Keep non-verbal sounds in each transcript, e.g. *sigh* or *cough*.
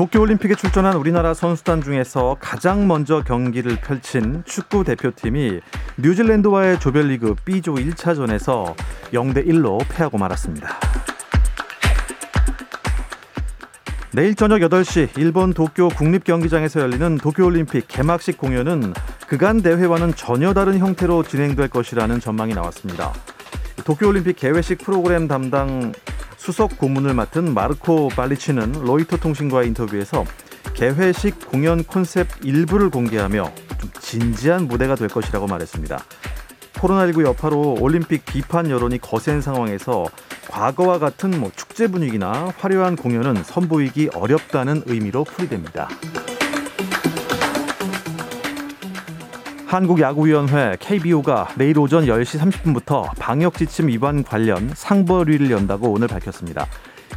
도쿄올림픽에 출전한 우리나라 선수단 중에서 가장 먼저 경기를 펼친 축구 대표팀이 뉴질랜드와의 조별리그 B조 1차전에서 0대 1로 패하고 말았습니다. 내일 저녁 8시 일본 도쿄 국립경기장에서 열리는 도쿄올림픽 개막식 공연은 그간 대회와는 전혀 다른 형태로 진행될 것이라는 전망이 나왔습니다. 도쿄올림픽 개회식 프로그램 담당 수석 고문을 맡은 마르코 발리치는 로이터 통신과의 인터뷰에서 개회식 공연 콘셉 일부를 공개하며 좀 진지한 무대가 될 것이라고 말했습니다. 코로나19 여파로 올림픽 비판 여론이 거센 상황에서 과거와 같은 뭐 축제 분위기나 화려한 공연은 선보이기 어렵다는 의미로 풀이됩니다. 한국야구위원회 KBO가 내일 오전 10시 30분부터 방역지침 위반 관련 상벌위를 연다고 오늘 밝혔습니다.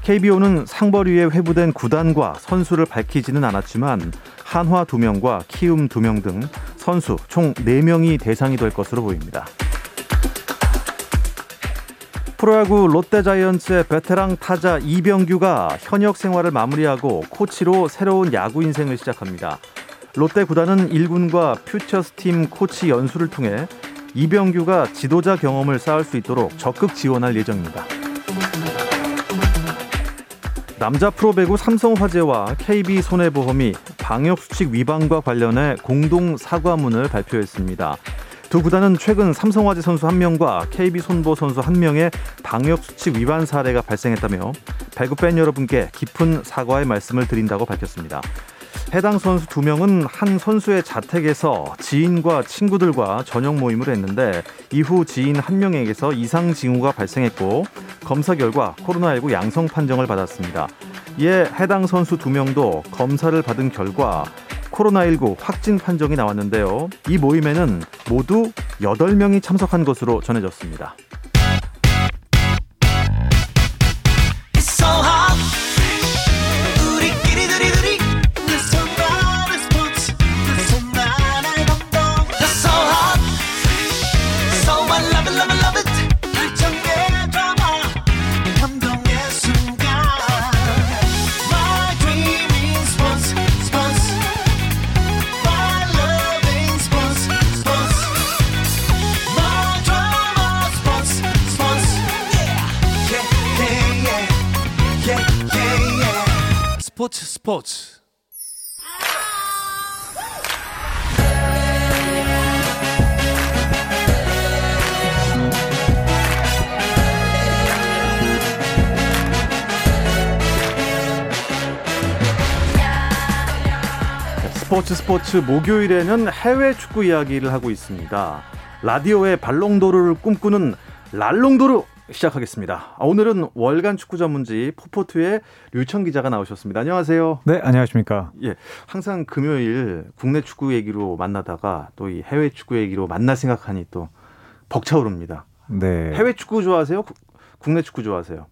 KBO는 상벌위에 회부된 구단과 선수를 밝히지는 않았지만 한화 2명과 키움 2명 등 선수 총 4명이 대상이 될 것으로 보입니다. 프로야구 롯데자이언츠의 베테랑 타자 이병규가 현역 생활을 마무리하고 코치로 새로운 야구 인생을 시작합니다. 롯데 구단은 1군과 퓨처스팀 코치 연수를 통해 이병규가 지도자 경험을 쌓을 수 있도록 적극 지원할 예정입니다. 남자 프로배구 삼성화재와 KB손해보험이 방역수칙 위반과 관련해 공동 사과문을 발표했습니다. 두 구단은 최근 삼성화재 선수 한명과 KB손보 선수 한명의 방역수칙 위반 사례가 발생했다며 배구 팬 여러분께 깊은 사과의 말씀을 드린다고 밝혔습니다. 해당 선수 두 명은 한 선수의 자택에서 지인과 친구들과 저녁 모임을 했는데 이후 지인 한 명에게서 이상 징후가 발생했고 검사 결과 코로나19 양성 판정을 받았습니다. 이에 해당 선수 두 명도 검사를 받은 결과 코로나19 확진 판정이 나왔는데요. 이 모임에는 모두 8명이 참석한 것으로 전해졌습니다. 스포츠 스포츠 목요일에는 해외 축구 이야기를 하고 있습니다. 라디오의 발롱도르를 꿈꾸는 랄롱도르 시작하겠습니다. 아, 오늘은 월간 축구 전문지 포포트의 류청 기자가 나오셨습니다. 안녕하세요. 네, 안녕하십니까. 예, 항상 금요일 국내 축구 얘기로 만나다가 또 이 해외 축구 얘기로 만날 생각하니 또 벅차오릅니다. 네. 해외 축구 좋아하세요? 국내 축구 좋아하세요?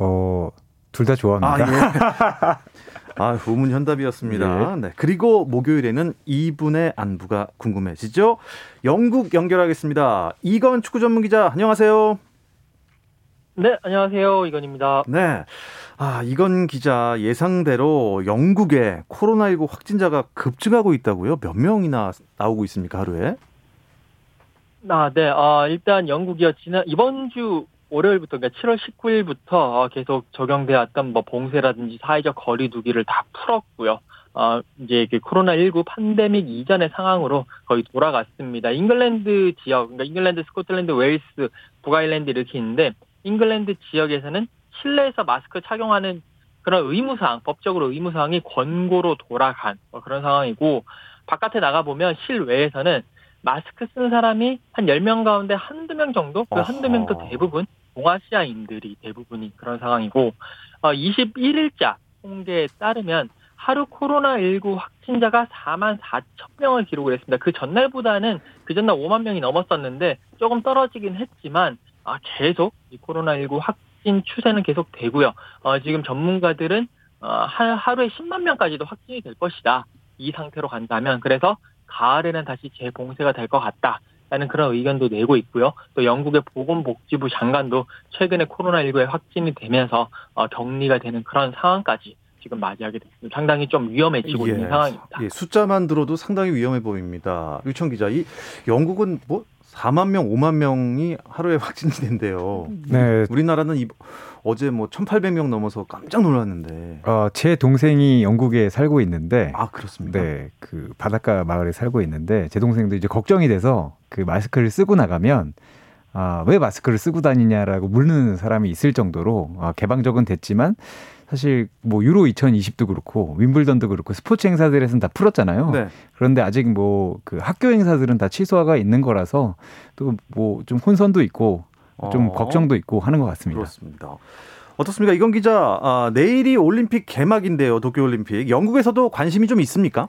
어, 둘 다 좋아합니다. 아, 예. *laughs* 아, 우문 현답이었습니다. 예. 네. 그리고 목요일에는 이분의 안부가 궁금해지죠? 영국 연결하겠습니다. 이건 축구 전문 기자, 안녕하세요. 네, 안녕하세요. 이건입니다. 네. 아, 이건 기자 예상대로 영국에 코로나19 확진자가 급증하고 있다고요? 몇 명이나 나오고 있습니까, 하루에? 아, 네. 아, 일단 영국이요. 지난 이번 주 월요일부터 그러니까 7월 19일부터 계속 적용돼 왔던 뭐 봉쇄라든지 사회적 거리두기를 다 풀었고요. 어, 이제 그 코로나19 팬데믹 이전의 상황으로 거의 돌아갔습니다. 잉글랜드 지역, 그러니까 잉글랜드, 스코틀랜드, 웨일스, 북아일랜드 이렇게 있는데 잉글랜드 지역에서는 실내에서 마스크 착용하는 그런 의무사항, 법적으로 의무사항이 권고로 돌아간 뭐 그런 상황이고 바깥에 나가보면 실외에서는 마스크 쓴 사람이 한 10명 가운데 한두 명 정도? 그 한두 명도 대부분 동아시아인들이 대부분이 그런 상황이고 어, 21일자 통계에 따르면 하루 코로나19 확진자가 4만 4천 명을 기록을 했습니다. 그 전날보다는 그 전날 5만 명이 넘었었는데 조금 떨어지긴 했지만 아, 계속 이 코로나19 확진 추세는 계속 되고요. 어, 지금 전문가들은 어, 하루에 10만 명까지도 확진이 될 것이다. 이 상태로 간다면 그래서 가을에는 다시 재봉쇄가 될 것 같다. 라는 그런 의견도 내고 있고요. 또 영국의 보건복지부 장관도 최근에 코로나19에 확진이 되면서 어, 격리가 되는 그런 상황까지 지금 맞이하게 됐습니다. 상당히 좀 위험해지고 예, 있는 상황입니다. 예, 숫자만 들어도 상당히 위험해 보입니다. 유청 기자, 이 영국은 뭐 4만 명, 5만 명이 하루에 *laughs* 확진이 된대요. 네. 우리나라는 이, 어제 뭐 1,800명 넘어서 깜짝 놀랐는데. 어, 제 동생이 영국에 살고 있는데. 아, 그렇습니다. 네. 그 바닷가 마을에 살고 있는데 제 동생도 이제 걱정이 돼서 그 마스크를 쓰고 나가면 아, 왜 마스크를 쓰고 다니냐라고 묻는 사람이 있을 정도로 아, 개방적은 됐지만 사실 뭐 유로 2020도 그렇고 윈블던도 그렇고 스포츠 행사들에서는 다 풀었잖아요. 네. 그런데 아직 뭐 그 학교 행사들은 다 취소가 있는 거라서 또 뭐 좀 혼선도 있고 좀 어. 걱정도 있고 하는 것 같습니다. 그렇습니다. 어떻습니까? 이건 기자, 아, 내일이 올림픽 개막인데요. 도쿄올림픽. 영국에서도 관심이 좀 있습니까?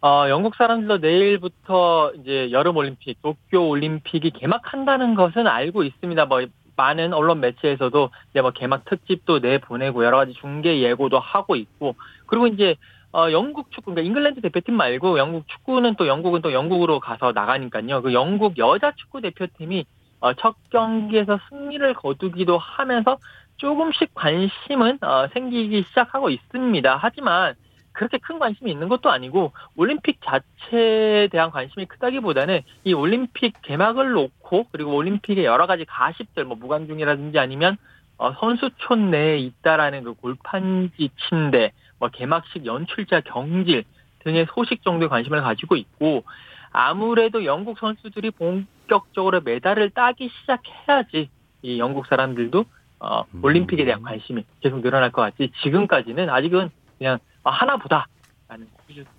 어, 영국 사람들도 내일부터 이제 여름 올림픽, 도쿄 올림픽이 개막한다는 것은 알고 있습니다. 뭐 많은 언론 매체에서도 이제 뭐 개막 특집도 내보내고 여러 가지 중계 예고도 하고 있고 그리고 이제 어 영국 축구 그러니까 잉글랜드 대표팀 말고 영국 축구는 또 영국은 또 영국으로 가서 나가니까요. 그 영국 여자 축구 대표팀이 어 첫 경기에서 승리를 거두기도 하면서 조금씩 관심은 어 생기기 시작하고 있습니다. 하지만 그렇게 큰 관심이 있는 것도 아니고 올림픽 자체에 대한 관심이 크다기보다는 이 올림픽 개막을 놓고 그리고 올림픽의 여러 가지 가십들 뭐 무관중이라든지 아니면 어, 선수촌 내에 있다라는 그 골판지 침대, 뭐 개막식 연출자 경질 등의 소식 정도의 관심을 가지고 있고 아무래도 영국 선수들이 본격적으로 메달을 따기 시작해야지 이 영국 사람들도 어, 올림픽에 대한 관심이 계속 늘어날 것 같지. 지금까지는 아직은 그냥 아, 하나보다라는 퀴즈입니다.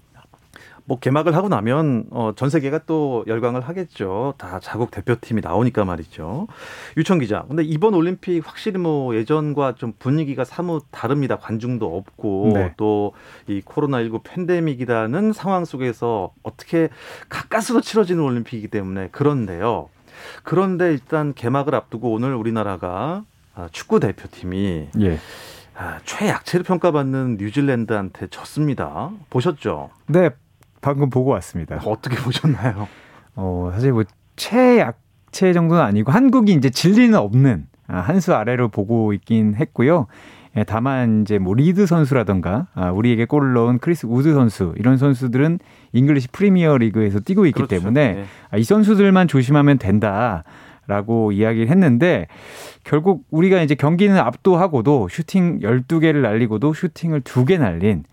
뭐 개막을 하고 나면 어, 전 세계가 또 열광을 하겠죠. 다 자국 대표팀이 나오니까 말이죠. 유청 기자. 근데 이번 올림픽 확실히 뭐 예전과 좀 분위기가 사뭇 다릅니다. 관중도 없고 네. 또이 코로나19 팬데믹이라는 상황 속에서 어떻게 가까스로 치러지는 올림픽이기 때문에 그런데요. 그런데 일단 개막을 앞두고 오늘 우리나라가 아, 축구 대표팀이 예. 아, 최약체로 평가받는 뉴질랜드한테 졌습니다. 보셨죠? 네, 방금 보고 왔습니다. 어떻게 보셨나요? *laughs* 어, 사실 뭐 최약체 정도는 아니고 한국이 이제 질 리는 없는 아, 한 수 아래로 보고 있긴 했고요. 예, 다만 이제 뭐 리드 선수라던가 아, 우리에게 골을 넣은 크리스 우드 선수 이런 선수들은 잉글리시 프리미어 리그에서 뛰고 있기 그렇죠. 때문에 네. 아, 이 선수들만 조심하면 된다. 라고 이야기를 했는데 결국 우리가 이제 경기는 압도하고도 슈팅 12개를 날리고도 슈팅을 2개 날린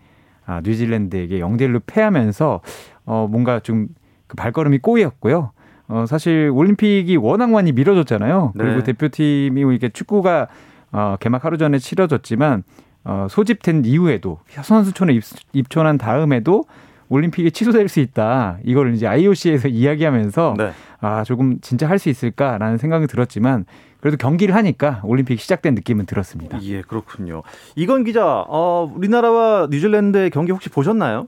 아, 뉴질랜드에게 0대 1로 패하면서 어 뭔가 좀 그 발걸음이 꼬였고요. 어 사실 올림픽이 워낙 많이 미뤄졌잖아요. 네. 그리고 대표팀이 이렇게 축구가 어 개막 하루 전에 치러졌지만 어 소집된 이후에도 선수촌에 입, 입촌한 다음에도 올림픽이 취소될 수 있다. 이걸 이제 IOC에서 *laughs* 이야기하면서 네. 아 조금 진짜 할 수 있을까라는 생각이 들었지만 그래도 경기를 하니까 올림픽 시작된 느낌은 들었습니다. 예, 그렇군요. 이건 기자, 어, 우리나라와 뉴질랜드의 경기 혹시 보셨나요?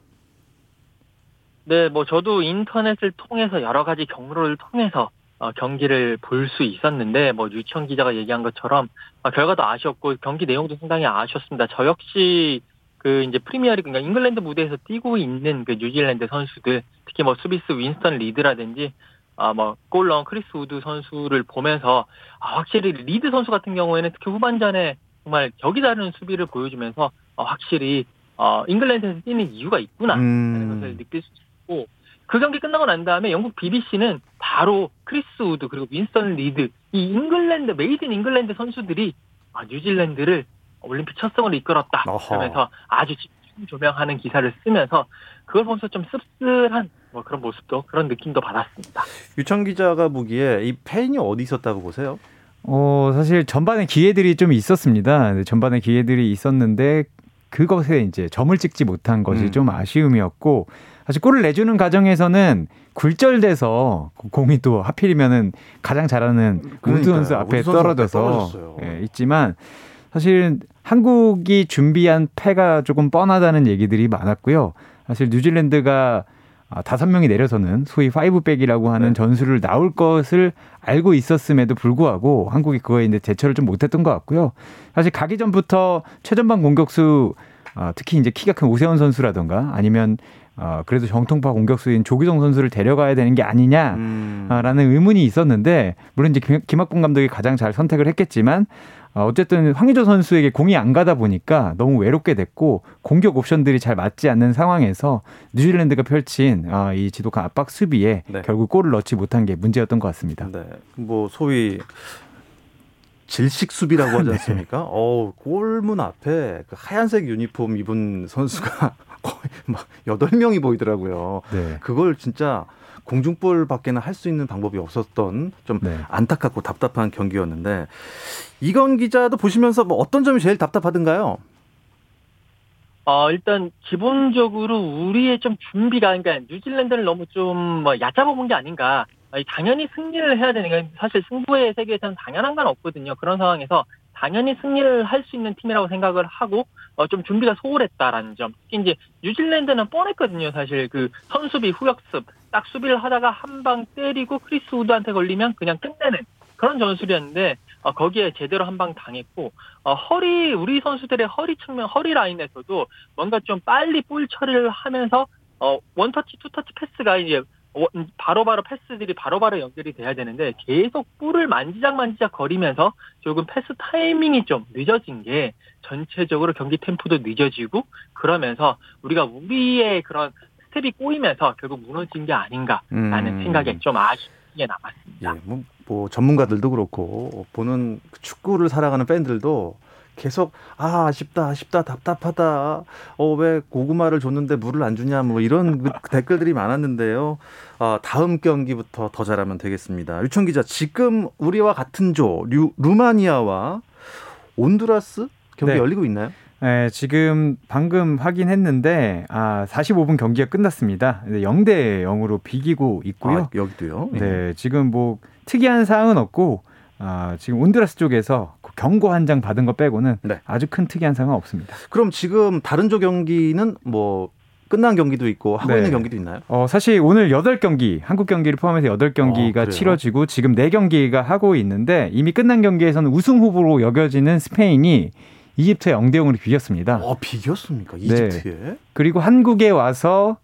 네, 뭐 저도 인터넷을 통해서 여러 가지 경로를 통해서 어, 경기를 볼 수 있었는데 뭐 유청 기자가 얘기한 것처럼 어, 결과도 아쉬웠고 경기 내용도 상당히 아쉬웠습니다. 저 역시 그 이제 프리미어리그 그러니까 잉글랜드 무대에서 뛰고 있는 그 뉴질랜드 선수들 특히 뭐 수비수 윈스턴 리드라든지 아 뭐 골 넣은 크리스 우드 선수를 보면서 아, 확실히 리드 선수 같은 경우에는 특히 후반전에 정말 격이 다른 수비를 보여주면서 어, 확실히 어 잉글랜드에서 뛰는 이유가 있구나 하는 음. 것을 느낄 수 있고 그 경기 끝나고 난 다음에 영국 BBC는 바로 크리스 우드 그리고 윈스턴 리드 이 잉글랜드 made in England 선수들이 아, 뉴질랜드를 올림픽 첫 승을 이끌었다. 그러면서 아주 집중 조명하는 기사를 쓰면서 그걸 보면서 좀 씁쓸한 뭐 그런 모습도 그런 느낌도 받았습니다. 유청 기자가 보기에 이 팬이 어디 있었다고 보세요? 어, 사실 전반에 기회들이 좀 있었습니다. 전반에 기회들이 있었는데 그것에 이제 점을 찍지 못한 것이 음. 좀 아쉬움이었고 사실 골을 내주는 과정에서는 굴절돼서 공이 또 하필이면은 가장 잘하는 우드 그러니까요. 선수 앞에 우드 선수 떨어져서. 예, 있지만 사실 한국이 준비한 패가 조금 뻔하다는 얘기들이 많았고요. 사실 뉴질랜드가 아, 다섯 명이 내려서는 소위 five back이라고 하는 네. 전술을 나올 것을 알고 있었음에도 불구하고 한국이 그거에 이제 대처를 좀 못했던 것 같고요. 사실 가기 전부터 최전방 공격수 아, 특히 이제 키가 큰 오세훈 선수라던가 아니면 아, 그래도 정통파 공격수인 조규성 선수를 데려가야 되는 게 아니냐. 음. 라는 의문이 있었는데 물론 이제 김- 김학범 감독이 가장 잘 선택을 했겠지만 어, 어쨌든 황의조 선수에게 공이 안 가다 보니까 너무 외롭게 됐고 공격 옵션들이 잘 맞지 않는 상황에서 뉴질랜드가 펼친 아, 이 지독한 압박 수비에 네. 결국 골을 넣지 못한 게 문제였던 것 같습니다. 네. 뭐 소위 질식 수비라고 하지 *laughs* 않습니까? 어우, 골문 앞에 그 하얀색 유니폼 입은 선수가 *laughs* 거의 막 여덟 명이 보이더라고요. 네. 그걸 진짜 공중볼 밖에는 할 수 있는 방법이 없었던 좀 네. 안타깝고 답답한 경기였는데 이건 기자도 보시면서 뭐 어떤 점이 제일 답답하던가요? 어, 일단 기본적으로 우리의 좀 준비가 그러니까 뉴질랜드를 너무 좀뭐 얕잡아 본 게 아닌가. 아니, 당연히 승리를 해야 되는 게 사실 승부의 세계에서는 당연한 건 없거든요. 그런 상황에서 당연히 승리를 할 수 있는 팀이라고 생각을 하고 어, 좀 준비가 소홀했다라는 점. 특히 이제 뉴질랜드는 뻔했거든요. 사실 그 선수비 후역습 딱 수비를 하다가 한 방 때리고 크리스 우드한테 걸리면 그냥 끝내는 그런 전술이었는데 어, 거기에 제대로 한 방 당했고 어, 허리 우리 선수들의 허리 측면 허리 라인에서도 뭔가 좀 빨리 볼 처리를 하면서 어, 원터치 two touch 패스가 이제 원- 바로 바로 패스들이 바로 바로 연결이 돼야 되는데 계속 볼을 만지작 만지작 거리면서 조금 패스 타이밍이 좀 늦어진 게 전체적으로 경기 템포도 늦어지고 그러면서 우리가 우리의 그런 스텝이 꼬이면서 결국 무너진 게 아닌가라는 음. 생각에 좀 아쉽게 남았습니다. 예, 뭐, 뭐 전문가들도 그렇고 보는 그 축구를 살아가는 팬들도 계속 아 아쉽다 아쉽다 답답하다 어 왜 고구마를 줬는데 물을 안 주냐 뭐 이런 그 *laughs* 댓글들이 많았는데요 아 다음 경기부터 더 잘하면 되겠습니다 유청 기자 지금 우리와 같은 조 류, 루마니아와 온두라스 경기 네. 열리고 있나요? 네, 지금 방금 확인했는데 아 45분 경기가 끝났습니다. 0대 0으로 비기고 있고요. 아, 여기도요. 예. 네, 지금 뭐 특이한 사항은 없고 아, 지금 온두라스 쪽에서 그 경고 한 장 받은 거 빼고는 네. 아주 큰 특이한 사항은 없습니다. 그럼 지금 다른 조 경기는 뭐 끝난 경기도 있고 하고 네. 있는 경기도 있나요? 어, 사실 오늘 8경기, 한국 경기를 포함해서 8경기가 어, 그래요? 치러지고 지금 4경기가 하고 있는데 이미 끝난 경기에서는 우승 후보로 여겨지는 스페인이 이집트에 0대 0으로 비겼습니다. 어 비겼습니까 네. 이집트에? 그리고 한국에 와서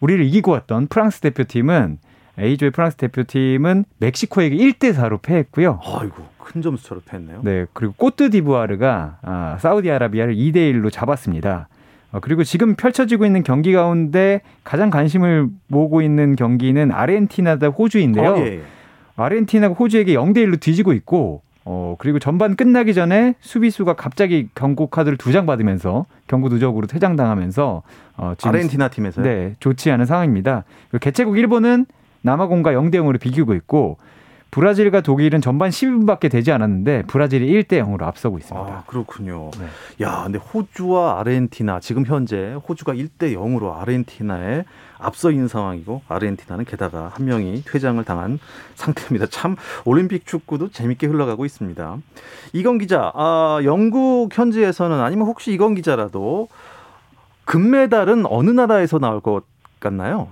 우리를 이기고 왔던 프랑스 대표팀은 A조의 프랑스 대표팀은 멕시코에게 1대 4로 패했고요. 아이고 큰 점수차로 패했네요. 네, 그리고 꼬트디부아르가 아, 사우디아라비아를 2대 1로 잡았습니다. 어, 그리고 지금 펼쳐지고 있는 경기 가운데 가장 관심을 모으고 있는 경기는 아르헨티나 대 호주인데요. 어, 예, 예. 아르헨티나가 호주에게 0대 1로 뒤지고 있고 어, 그리고 전반 끝나기 전에 수비수가 갑자기 경고 카드를 두 장 받으면서 경고 누적으로 퇴장당하면서 어, 지금 아르헨티나 팀에서요. 네, 좋지 않은 상황입니다. 그리고 개최국 일본은 남아공과 0대 0으로 비기고 있고 브라질과 독일은 전반 12분밖에 되지 않았는데 브라질이 1대 0으로 앞서고 있습니다. 아 그렇군요. 네. 야, 근데 호주와 아르헨티나 지금 현재 호주가 1대 0으로 아르헨티나에 앞서 있는 상황이고 아르헨티나는 게다가 한 명이 퇴장을 당한 상태입니다. 참 올림픽 축구도 재밌게 흘러가고 있습니다. 이건 기자, 아, 영국 현지에서는 아니면 혹시 이건 기자라도 금메달은 어느 나라에서 나올 것 같나요?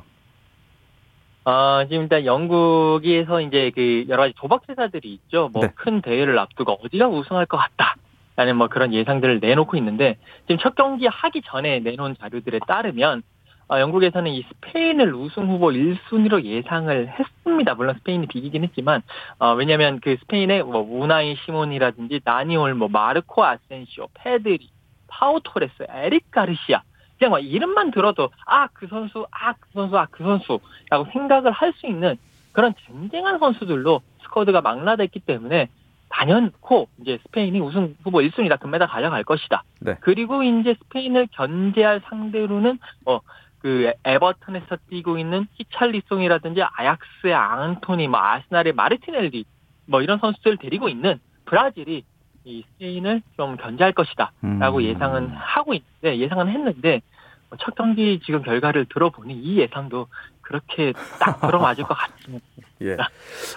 어, 지금 일단 영국에서 이제 그 여러 가지 도박 회사들이 있죠. 뭐 네. 큰 대회를 앞두고 어디가 우승할 것 같다. 라는 뭐 그런 예상들을 내놓고 있는데 지금 첫 경기 하기 전에 내놓은 자료들에 따르면 어, 영국에서는 이 스페인을 우승 후보 1순위로 예상을 했습니다. 물론 스페인이 비기긴 했지만 어, 왜냐하면 그 스페인의 뭐 우나이 시몬이라든지 나니올, 뭐 마르코 아센시오, 페드리, 파우 토레스, 에릭 가르시아 그냥 막 이름만 들어도 아 그 선수, 아 그 선수, 아 그 선수라고 생각을 할 수 있는 그런 쟁쟁한 선수들로 스쿼드가 망라됐기 때문에 단연코 이제 스페인이 우승 후보 1순위다 금메달 가져갈 것이다. 네. 그리고 이제 스페인을 견제할 상대로는 뭐 그 에버턴에서 뛰고 있는 히샬리송이라든지 아약스의 앙토니, 뭐 아스날의 마르티넬리 뭐 이런 선수들을 데리고 있는 브라질이 이 스페인을 좀 견제할 것이다라고 음. 예상은 하고 있는데 예상은 했는데 뭐첫 경기 지금 결과를 들어보니 이 예상도 그렇게 딱 들어맞을 것 같지는 *laughs* 예.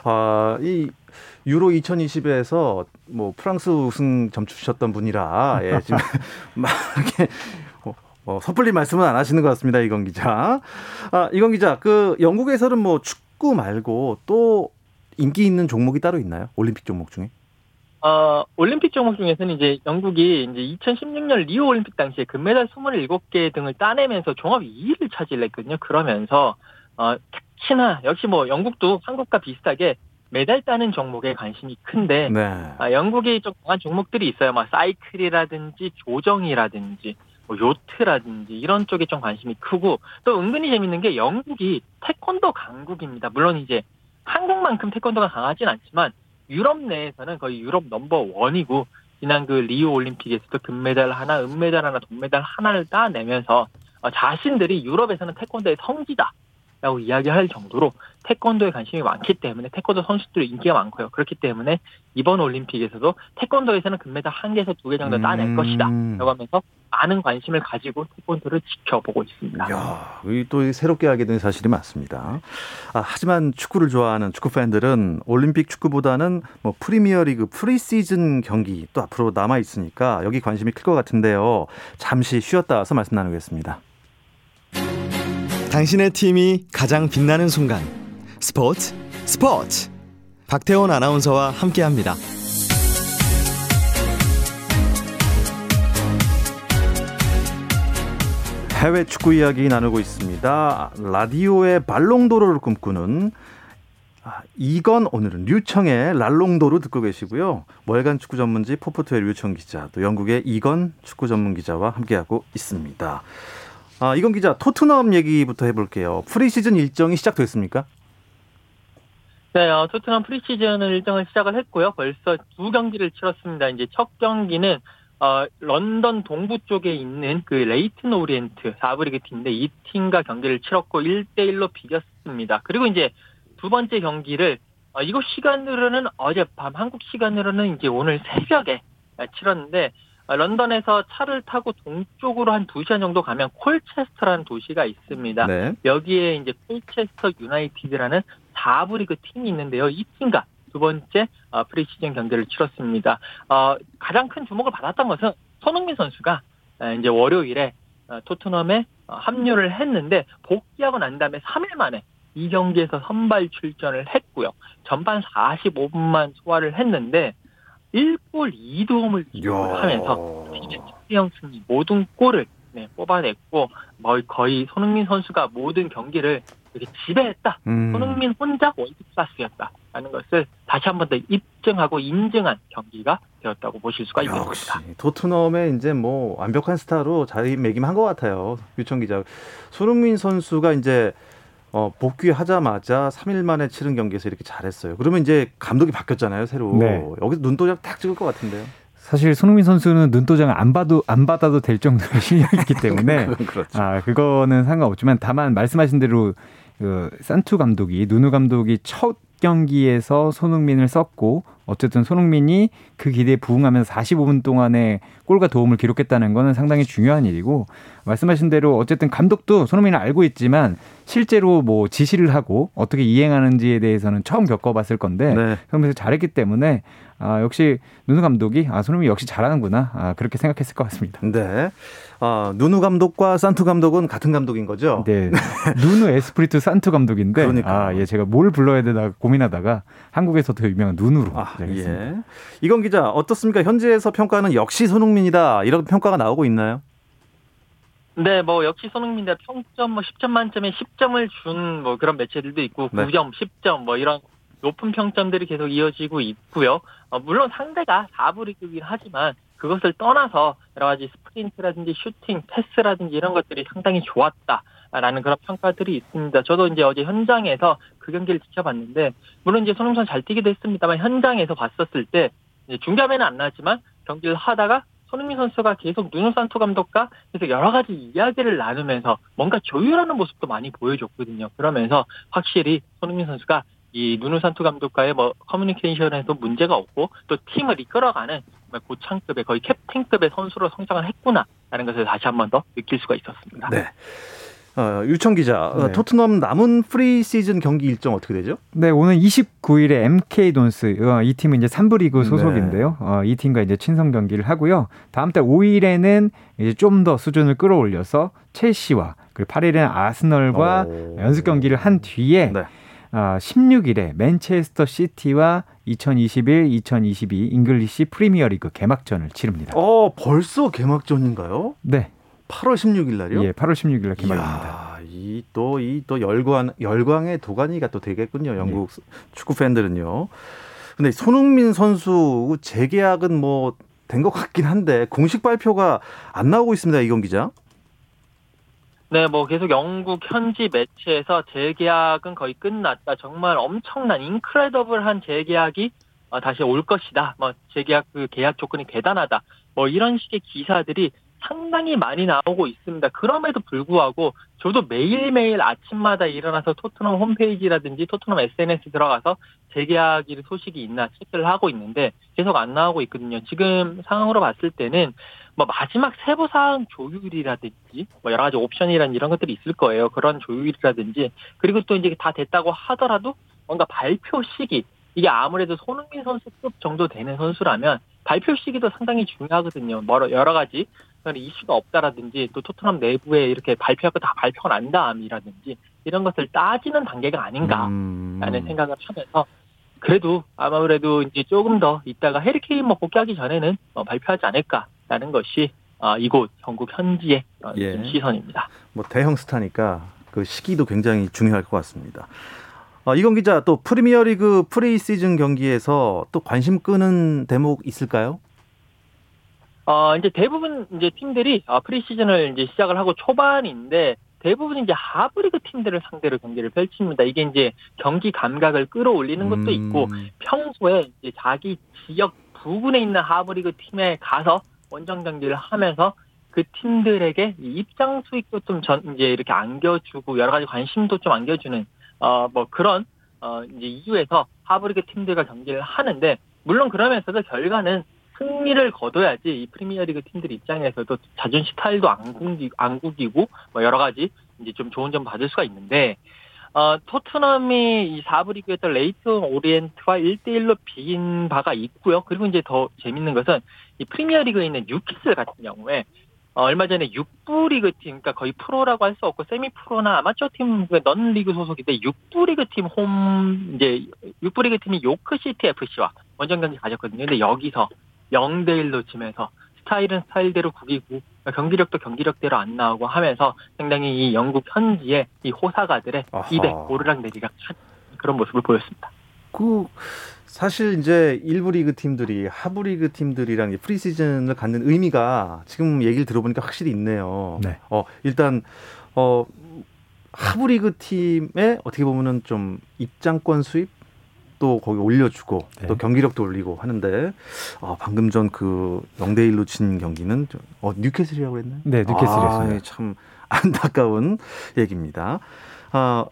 아, 이 유로 2020에서 뭐 프랑스 우승 점주셨던 분이라 예, 지금 *laughs* 막 이렇게 어, 어, 섣불리 말씀은 안 하시는 것 같습니다, 이건 기자. 아, 이건 기자, 그 영국에서는 뭐 축구 말고 또 인기 있는 종목이 따로 있나요? 올림픽 종목 중에? 어, 올림픽 종목 중에서는 이제 영국이 이제 2016년 리오 올림픽 당시에 금메달 27개 등을 따내면서 종합 2위를 차지했거든요. 그러면서 어, 특히나 역시 뭐 영국도 한국과 비슷하게 메달 따는 종목에 관심이 큰데 네. 아, 영국이 좀 강한 종목들이 있어요. 막 사이클이라든지 조정이라든지 뭐 요트라든지 이런 쪽에 좀 관심이 크고 또 은근히 재밌는 게 영국이 태권도 강국입니다. 물론 이제 한국만큼 태권도가 강하진 않지만 유럽 내에서는 거의 유럽 넘버 원이고 지난 그 리우 올림픽에서도 금메달 하나, 은메달 하나, 동메달 하나를 따내면서 어, 자신들이 유럽에서는 태권도의 성지다. 라고 이야기할 정도로 태권도에 관심이 많기 때문에 태권도 선수들이 인기가 많고요. 그렇기 때문에 이번 올림픽에서도 태권도에서는 금메달 한 개에서 두 개 정도 따낼 것이다. 음. 라고 하면서 많은 관심을 가지고 태권도를 지켜보고 있습니다. 야, 이또 새롭게 알게 된 사실이 맞습니다. 아, 하지만 축구를 좋아하는 축구 팬들은 올림픽 축구보다는 뭐 프리미어리그 프리시즌 경기 또 앞으로 남아 있으니까 여기 관심이 클 것 같은데요. 잠시 쉬었다 와서 말씀 나누겠습니다. 당신의 팀이 가장 빛나는 순간 스포츠 스포츠 박태원 아나운서와 함께합니다. 해외 축구 이야기 나누고 있습니다. 라디오의 발롱도로를 꿈꾸는 아, 이건 오늘은 류청의 랄롱도로 듣고 계시고요. 월간 축구 전문지 포포트의 류청 기자, 또 영국의 이건 축구 전문 기자와 함께하고 있습니다. 아, 이건 기자, 토트넘 얘기부터 해볼게요. 프리시즌 일정이 시작됐습니까? 네, 어, 토트넘 프리시즌 일정을 시작을 했고요. 벌써 두 경기를 치렀습니다. 이제 첫 경기는 어, 런던 동부 쪽에 있는 그 레이튼 오리엔트 4부 리그 팀인데 이 팀과 경기를 치렀고 1대1로 비겼습니다. 그리고 이제 두 번째 경기를 어, 이곳 시간으로는 어젯밤, 한국 시간으로는 이제 오늘 새벽에 아, 치렀는데 어, 런던에서 차를 타고 동쪽으로 한 2시간 정도 가면 콜체스터라는 도시가 있습니다. 네. 여기에 이제 콜체스터 유나이티드라는 4부 리그 팀이 있는데요. 이 팀과 두 번째 어, 프리시즌 경기를 치렀습니다. 어, 가장 큰 주목을 받았던 것은 손흥민 선수가 어, 이제 월요일에 어, 토트넘에 어, 합류를 했는데 복귀하고 난 다음에 3일 만에 이 경기에서 선발 출전을 했고요. 전반 45분만 소화를 했는데 1골 2도움을 기록을 하면서 영 승리 모든 골을 네, 뽑아냈고 뭐 거의 손흥민 선수가 모든 경기를 이렇게 지배했다. 음. 손흥민 혼자 월드 클래스였다라는 것을 다시 한 번 더 입증하고 인증한 경기가 되었다고 보실 수가 역시 있겠습니다. 토트넘의 이제 뭐 완벽한 스타로 자리매김한 것 같아요. 유청 기자. 손흥민 선수가 이제 어, 복귀하자마자 3일 만에 치른 경기에서 이렇게 잘했어요. 그러면 이제 감독이 바뀌었잖아요, 새로. 네. 여기서 눈도장 딱 찍을 것 같은데요. 사실 손흥민 선수는 눈도장 안 봐도 안 받아도 될 정도의 *laughs* 실력이 있기 때문에 *laughs* 그렇죠. 아 그거는 상관없지만 다만 말씀하신 대로 그 산투 감독이 누누 감독이 첫 경기에서 손흥민을 썼고 어쨌든 손흥민이 그 기대에 부응하면서 45분 동안에 골과 도움을 기록했다는 거는 상당히 중요한 일이고 말씀하신 대로 어쨌든 감독도 손흥민을 알고 있지만 실제로 뭐 지시를 하고 어떻게 이행하는지에 대해서는 처음 겪어봤을 건데 네. 그러면서 잘했기 때문에 아 역시 누누 감독이 아 손흥민 역시 잘하는구나 아 그렇게 생각했을 것 같습니다. 네. 아, 누누 감독과 산투 감독은 같은 감독인 거죠? 네. 누누 에스프리투 산투 감독인데 그러니까요. 아, 예, 제가 뭘 불러야 되나 고민하다가 한국에서 더 유명한 누누로 아, 정했습니다. 예. 이건 기자, 어떻습니까? 현지에서 평가는 역시 손흥민이다. 이런 평가가 나오고 있나요? 네, 뭐 역시 손흥민대 평점 뭐 10점 만점에 10점을 준 뭐 그런 매체들도 있고 네. 9점, 10점 뭐 이런 높은 평점들이 계속 이어지고 있고요. 어, 물론 상대가 4부 리그이긴 하지만 그것을 떠나서 여러 가지 스프린트라든지 슈팅, 패스라든지 이런 것들이 상당히 좋았다라는 그런 평가들이 있습니다. 저도 이제 어제 현장에서 그 경기를 지켜봤는데 물론 이제 손흥민 잘 뛰기도 했습니다만 현장에서 봤었을 때 중계화면은 안 나왔지만 경기를 하다가 손흥민 선수가 계속 누누 산투 감독과 계속 여러 가지 이야기를 나누면서 뭔가 조율하는 모습도 많이 보여줬거든요. 그러면서 확실히 손흥민 선수가 이 누누 산투 감독과의 뭐 커뮤니케이션에도 문제가 없고 또 팀을 이끌어가는 정말 고참급의 거의 캡틴급의 선수로 성장을 했구나라는 것을 다시 한 번 더 느낄 수가 있었습니다. 네. 어, 유청 기자, 어, 네. 토트넘 남은 프리 시즌 경기 일정 어떻게 되죠? 네, 오늘 29일에 MK 돈스 어, 이 팀은 이제 3부 리그 소속인데요. 네. 어, 이 팀과 이제 친선 경기를 하고요. 다음 달 5일에는 이제 좀 더 수준을 끌어올려서 첼시와 그리고 8일에는 아스널과 오. 연습 경기를 한 뒤에 네. 어, 16일에 맨체스터 시티와 2021-2022 잉글리시 프리미어리그 개막전을 치릅니다. 어, 벌써 개막전인가요? 네, 8월 16일 날이요? 예, 8월 16일 날 개막입니다. 이야, 이또 이 또 열광 열광의 도가니가 또 되겠군요. 영국 네. 축구 팬들은요. 근데 손흥민 선수 재계약은 뭐 된 것 같긴 한데 공식 발표가 안 나오고 있습니다. 이건 기자. 네, 뭐 계속 영국 현지 매체에서 재계약은 거의 끝났다. 정말 엄청난 인크레더블한 재계약이 어, 다시 올 것이다. 뭐 재계약 그 계약 조건이 대단하다. 뭐 이런 식의 기사들이 상당히 많이 나오고 있습니다. 그럼에도 불구하고 저도 매일매일 아침마다 일어나서 토트넘 홈페이지라든지 토트넘 SNS 들어가서 재계약 소식이 있나 체크를 하고 있는데 계속 안 나오고 있거든요. 지금 상황으로 봤을 때는 뭐 마지막 세부 사항 조율이라든지 뭐 여러 가지 옵션이란 이런 것들이 있을 거예요. 그런 조율이라든지 그리고 또 이제 다 됐다고 하더라도 뭔가 발표 시기 이게 아무래도 손흥민 선수급 정도 되는 선수라면 발표 시기도 상당히 중요하거든요. 뭐 여러 가지 이슈가 없다라든지 또 토트넘 내부에 이렇게 발표하고 다 발표가 난 다음이라든지 이런 것을 따지는 단계가 아닌가라는 음. 생각을 하면서 그래도 아무래도 이제 조금 더 이따가 해리케인 뭐 복귀하기 전에는 어, 발표하지 않을까라는 것이 어, 이곳 영국 현지의 어, 예. 시선입니다. 뭐 대형 스타니까 그 시기도 굉장히 중요할 것 같습니다. 어, 이건 기자 또 프리미어리그 프리 시즌 경기에서 또 관심 끄는 대목 있을까요? 어, 이제 대부분 이제 팀들이 어, 프리시즌을 이제 시작을 하고 초반인데 대부분 이제 하부 리그 팀들을 상대로 경기를 펼칩니다. 이게 이제 경기 감각을 끌어올리는 것도 있고 음. 평소에 이제 자기 지역 부근에 있는 하부 리그 팀에 가서 원정 경기를 하면서 그 팀들에게 이 입장 수익도 좀 전 이제 이렇게 안겨주고 여러 가지 관심도 좀 안겨주는 어 뭐 그런 어 이제 이유에서 하브리그 팀들과 경기를 하는데 물론 그러면서도 결과는 승리를 거둬야지 이 프리미어리그 팀들 입장에서도 자존심 타일도 안 구기 안 구기고 뭐 여러 가지 이제 좀 좋은 점 받을 수가 있는데 어, 토트넘이 이 4부 리그였던 레이튼 오리엔트와 1대1로 비긴 바가 있고요. 그리고 이제 더 재밌는 것은 이 프리미어 리그에 있는 뉴캐슬 같은 경우에 어, 얼마 전에 6부 리그 팀, 그러니까 거의 프로라고 할 수 없고 세미 프로나 아마추어 팀, 그러니까 논 리그 소속인데 6부 리그 팀 홈, 이제 6부 리그 팀인 요크시티 FC와 원정 경기 가졌거든요. 근데 여기서 0대 1로 지면서 스타일은 스타일대로 구기고 경기력도 경기력대로 안 나오고 하면서 상당히 이 영국 현지의 이 호사가들의 아하. 입에 오르락 내리락 한 그런 모습을 보였습니다. 그 사실 이제 1부 리그 팀들이 하부 리그 팀들이랑 프리 시즌을 갖는 의미가 지금 얘기를 들어보니까 확실히 있네요. 네. 어 일단 어 하부 리그 팀에 어떻게 보면은 좀 입장권 수입 또 거기 올려주고 네. 또 경기력도 올리고 하는데 어, 방금 전 그 0대 1로 진 경기는 좀, 어 뉴캐슬이라고 그랬나요? 네, 뉴캐슬이었습니다. 아, 참 안타까운 얘기입니다. 아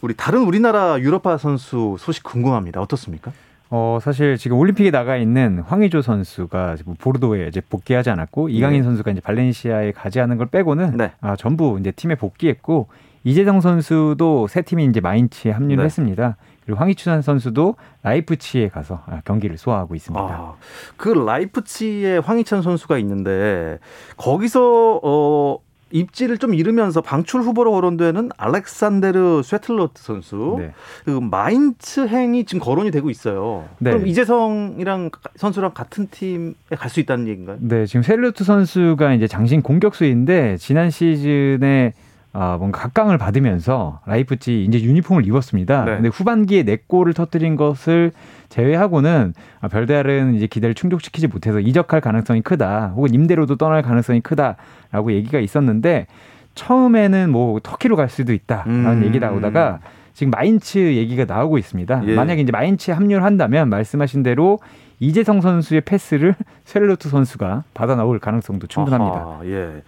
우리 다른 우리나라 유럽파 선수 소식 궁금합니다. 어떻습니까? 어, 사실 지금 올림픽에 나가 있는 황의조 선수가 지금 보르도에 이제 복귀하지 않았고 이강인 네. 선수가 이제 발렌시아에 가지 않은 걸 빼고는 네. 아, 전부 이제 팀에 복귀했고 이재성 선수도 새 팀인 이제 마인츠에 합류를 네. 했습니다. 그리고 황희춘 선수도 라이프치히에 가서 아, 경기를 소화하고 있습니다. 아, 그 라이프치히에 황희찬 선수가 있는데 거기서 어 입지를 좀 잃으면서 방출 후보로 거론되는 알렉산데르 쇠를로트 선수 네. 그 마인츠 행이 지금 거론이 되고 있어요. 네. 그럼 이재성이랑 선수랑 같은 팀에 갈 수 있다는 얘기인가요? 네, 지금 쇠를로트 선수가 이제 장신 공격수인데 지난 시즌에 아, 뭔가 각광을 받으면서 라이프치히 이제 유니폼을 입었습니다. 네. 근데 후반기에 네 골을 터뜨린 것을 제외하고는 아, 별다른 이제 기대를 충족시키지 못해서 이적할 가능성이 크다. 혹은 임대로도 떠날 가능성이 크다라고 얘기가 있었는데 처음에는 뭐 터키로 갈 수도 있다라는 음. 얘기 나오다가 지금 마인츠 얘기가 나오고 있습니다. 예. 만약에 이제 마인츠에 합류를 한다면 말씀하신 대로 이재성 선수의 패스를 *laughs* 셀루트 선수가 받아 나올 가능성도 충분합니다. 아하, 예.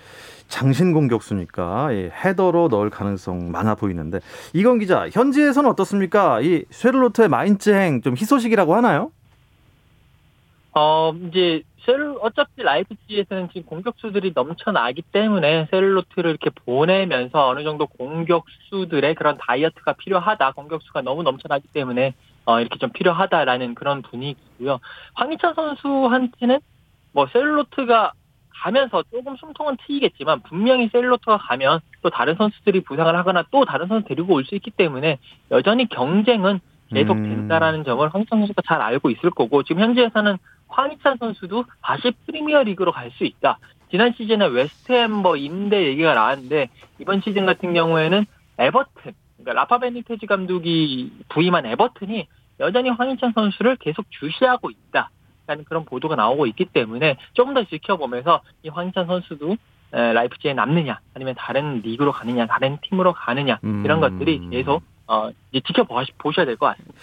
장신 공격수니까 이 헤더로 넣을 가능성 많아 보이는데 이건 기자 현지에서는 어떻습니까? 이 쉐를로트의 마인츠행 좀 희소식이라고 하나요? 어, 이제, 셀, 어차피 라이프치히에서는 지금 공격수들이 넘쳐나기 때문에 셀로트를 이렇게 보내면서 어느 정도 공격수들의 그런 다이어트가 필요하다. 공격수가 너무 넘쳐나기 때문에, 어, 이렇게 좀 필요하다라는 그런 분위기고요. 황희찬 선수한테는 뭐 셀로트가 가면서 조금 숨통은 트이겠지만 분명히 셀로트가 가면 또 다른 선수들이 부상을 하거나 또 다른 선수 데리고 올 수 있기 때문에 여전히 경쟁은 계속 음. 된다라는 점을 황희찬 선수가 잘 알고 있을 거고 지금 현지에서는 황희찬 선수도 다시 프리미어 리그로 갈 수 있다. 지난 시즌에 웨스트햄 뭐 임대 얘기가 나왔는데 이번 시즌 같은 경우에는 에버튼, 그러니까 라파 베니테즈 감독이 부임한 에버튼이 여전히 황희찬 선수를 계속 주시하고 있다. 라는 그런 보도가 나오고 있기 때문에 조금 더 지켜보면서 이 황희찬 선수도 에, 라이프치히에 남느냐 아니면 다른 리그로 가느냐 다른 팀으로 가느냐 이런 음. 것들이 계속 어, 이제 지켜보셔야 될 것 같습니다.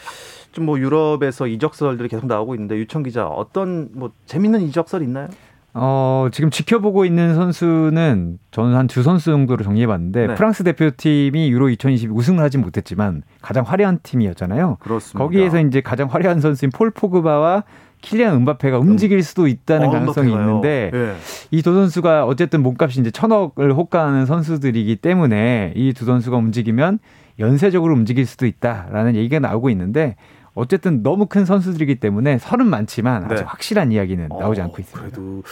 좀 뭐 유럽에서 이적설들이 계속 나오고 있는데 유청 기자 어떤 뭐 재밌는 이적설 있나요? 어, 지금 지켜보고 있는 선수는 저는 한 두 선수 정도로 정리해봤는데 네. 프랑스 대표팀이 유로 2022 우승을 하진 못했지만 가장 화려한 팀이었잖아요. 그렇습니다. 거기에서 이제 가장 화려한 선수인 폴 포그바와 킬리안 은바페가 움직일 수도 있다는 어, 가능성이. 있는데 예. 이두 선수가 어쨌든 몸값이 이제 천억을 호가하는 선수들이기 때문에 이 두 선수가 움직이면 연쇄적으로 움직일 수도 있다라는 얘기가 나오고 있는데 어쨌든 너무 큰 선수들이기 때문에 설은 많지만 아직 네. 확실한 이야기는 나오지 어, 않고 있습니다. 그래도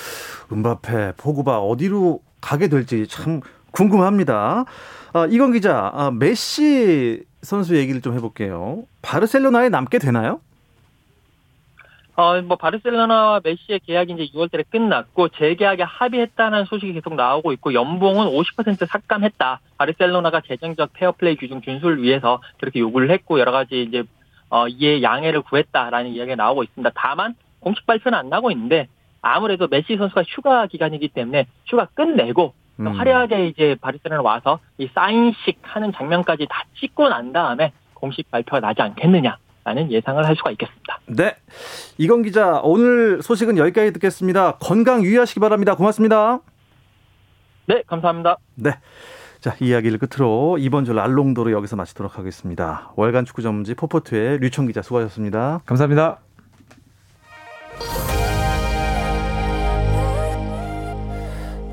음바페, 포그바 어디로 가게 될지 참 궁금합니다. 아, 이건 기자, 아, 메시 선수 얘기를 좀 해볼게요. 바르셀로나에 남게 되나요? 어, 뭐, 바르셀로나와 메시의 계약이 이제 6월달에 끝났고, 재계약에 합의했다는 소식이 계속 나오고 있고, 연봉은 50% 삭감했다. 바르셀로나가 재정적 페어플레이 규정 준수를 위해서 그렇게 요구를 했고, 여러 가지 이제, 어, 이에 양해를 구했다라는 이야기가 나오고 있습니다. 다만, 공식 발표는 안 나고 있는데, 아무래도 메시 선수가 휴가 기간이기 때문에 휴가 끝내고, 또 음. 화려하게 이제 바르셀로나 와서 이 사인식 하는 장면까지 다 찍고 난 다음에 공식 발표가 나지 않겠느냐 라는 예상을 할 수가 있겠습니다. 네. 이건 기자, 오늘 소식은 여기까지 듣겠습니다. 건강 유의하시기 바랍니다. 고맙습니다. 네, 감사합니다. 네. 자, 이 이야기를 끝으로 이번 주 랄롱도로 여기서 마치도록 하겠습니다. 월간 축구 전문지 포포트의 류청 기자 수고하셨습니다. 감사합니다.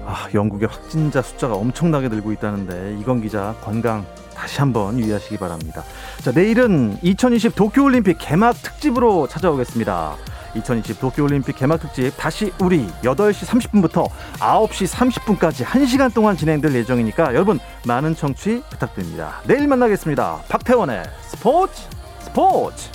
아, 영국의 확진자 숫자가 엄청나게 늘고 있다는데 이건 기자 건강 다시 한번 유의하시기 바랍니다. 자, 내일은 2020 도쿄올림픽 개막 특집으로 찾아오겠습니다. 2020 도쿄올림픽 개막 특집 다시 우리 8시 30분부터 9시 30분까지 1시간 동안 진행될 예정이니까 여러분 많은 청취 부탁드립니다. 내일 만나겠습니다. 박태원의 스포츠 스포츠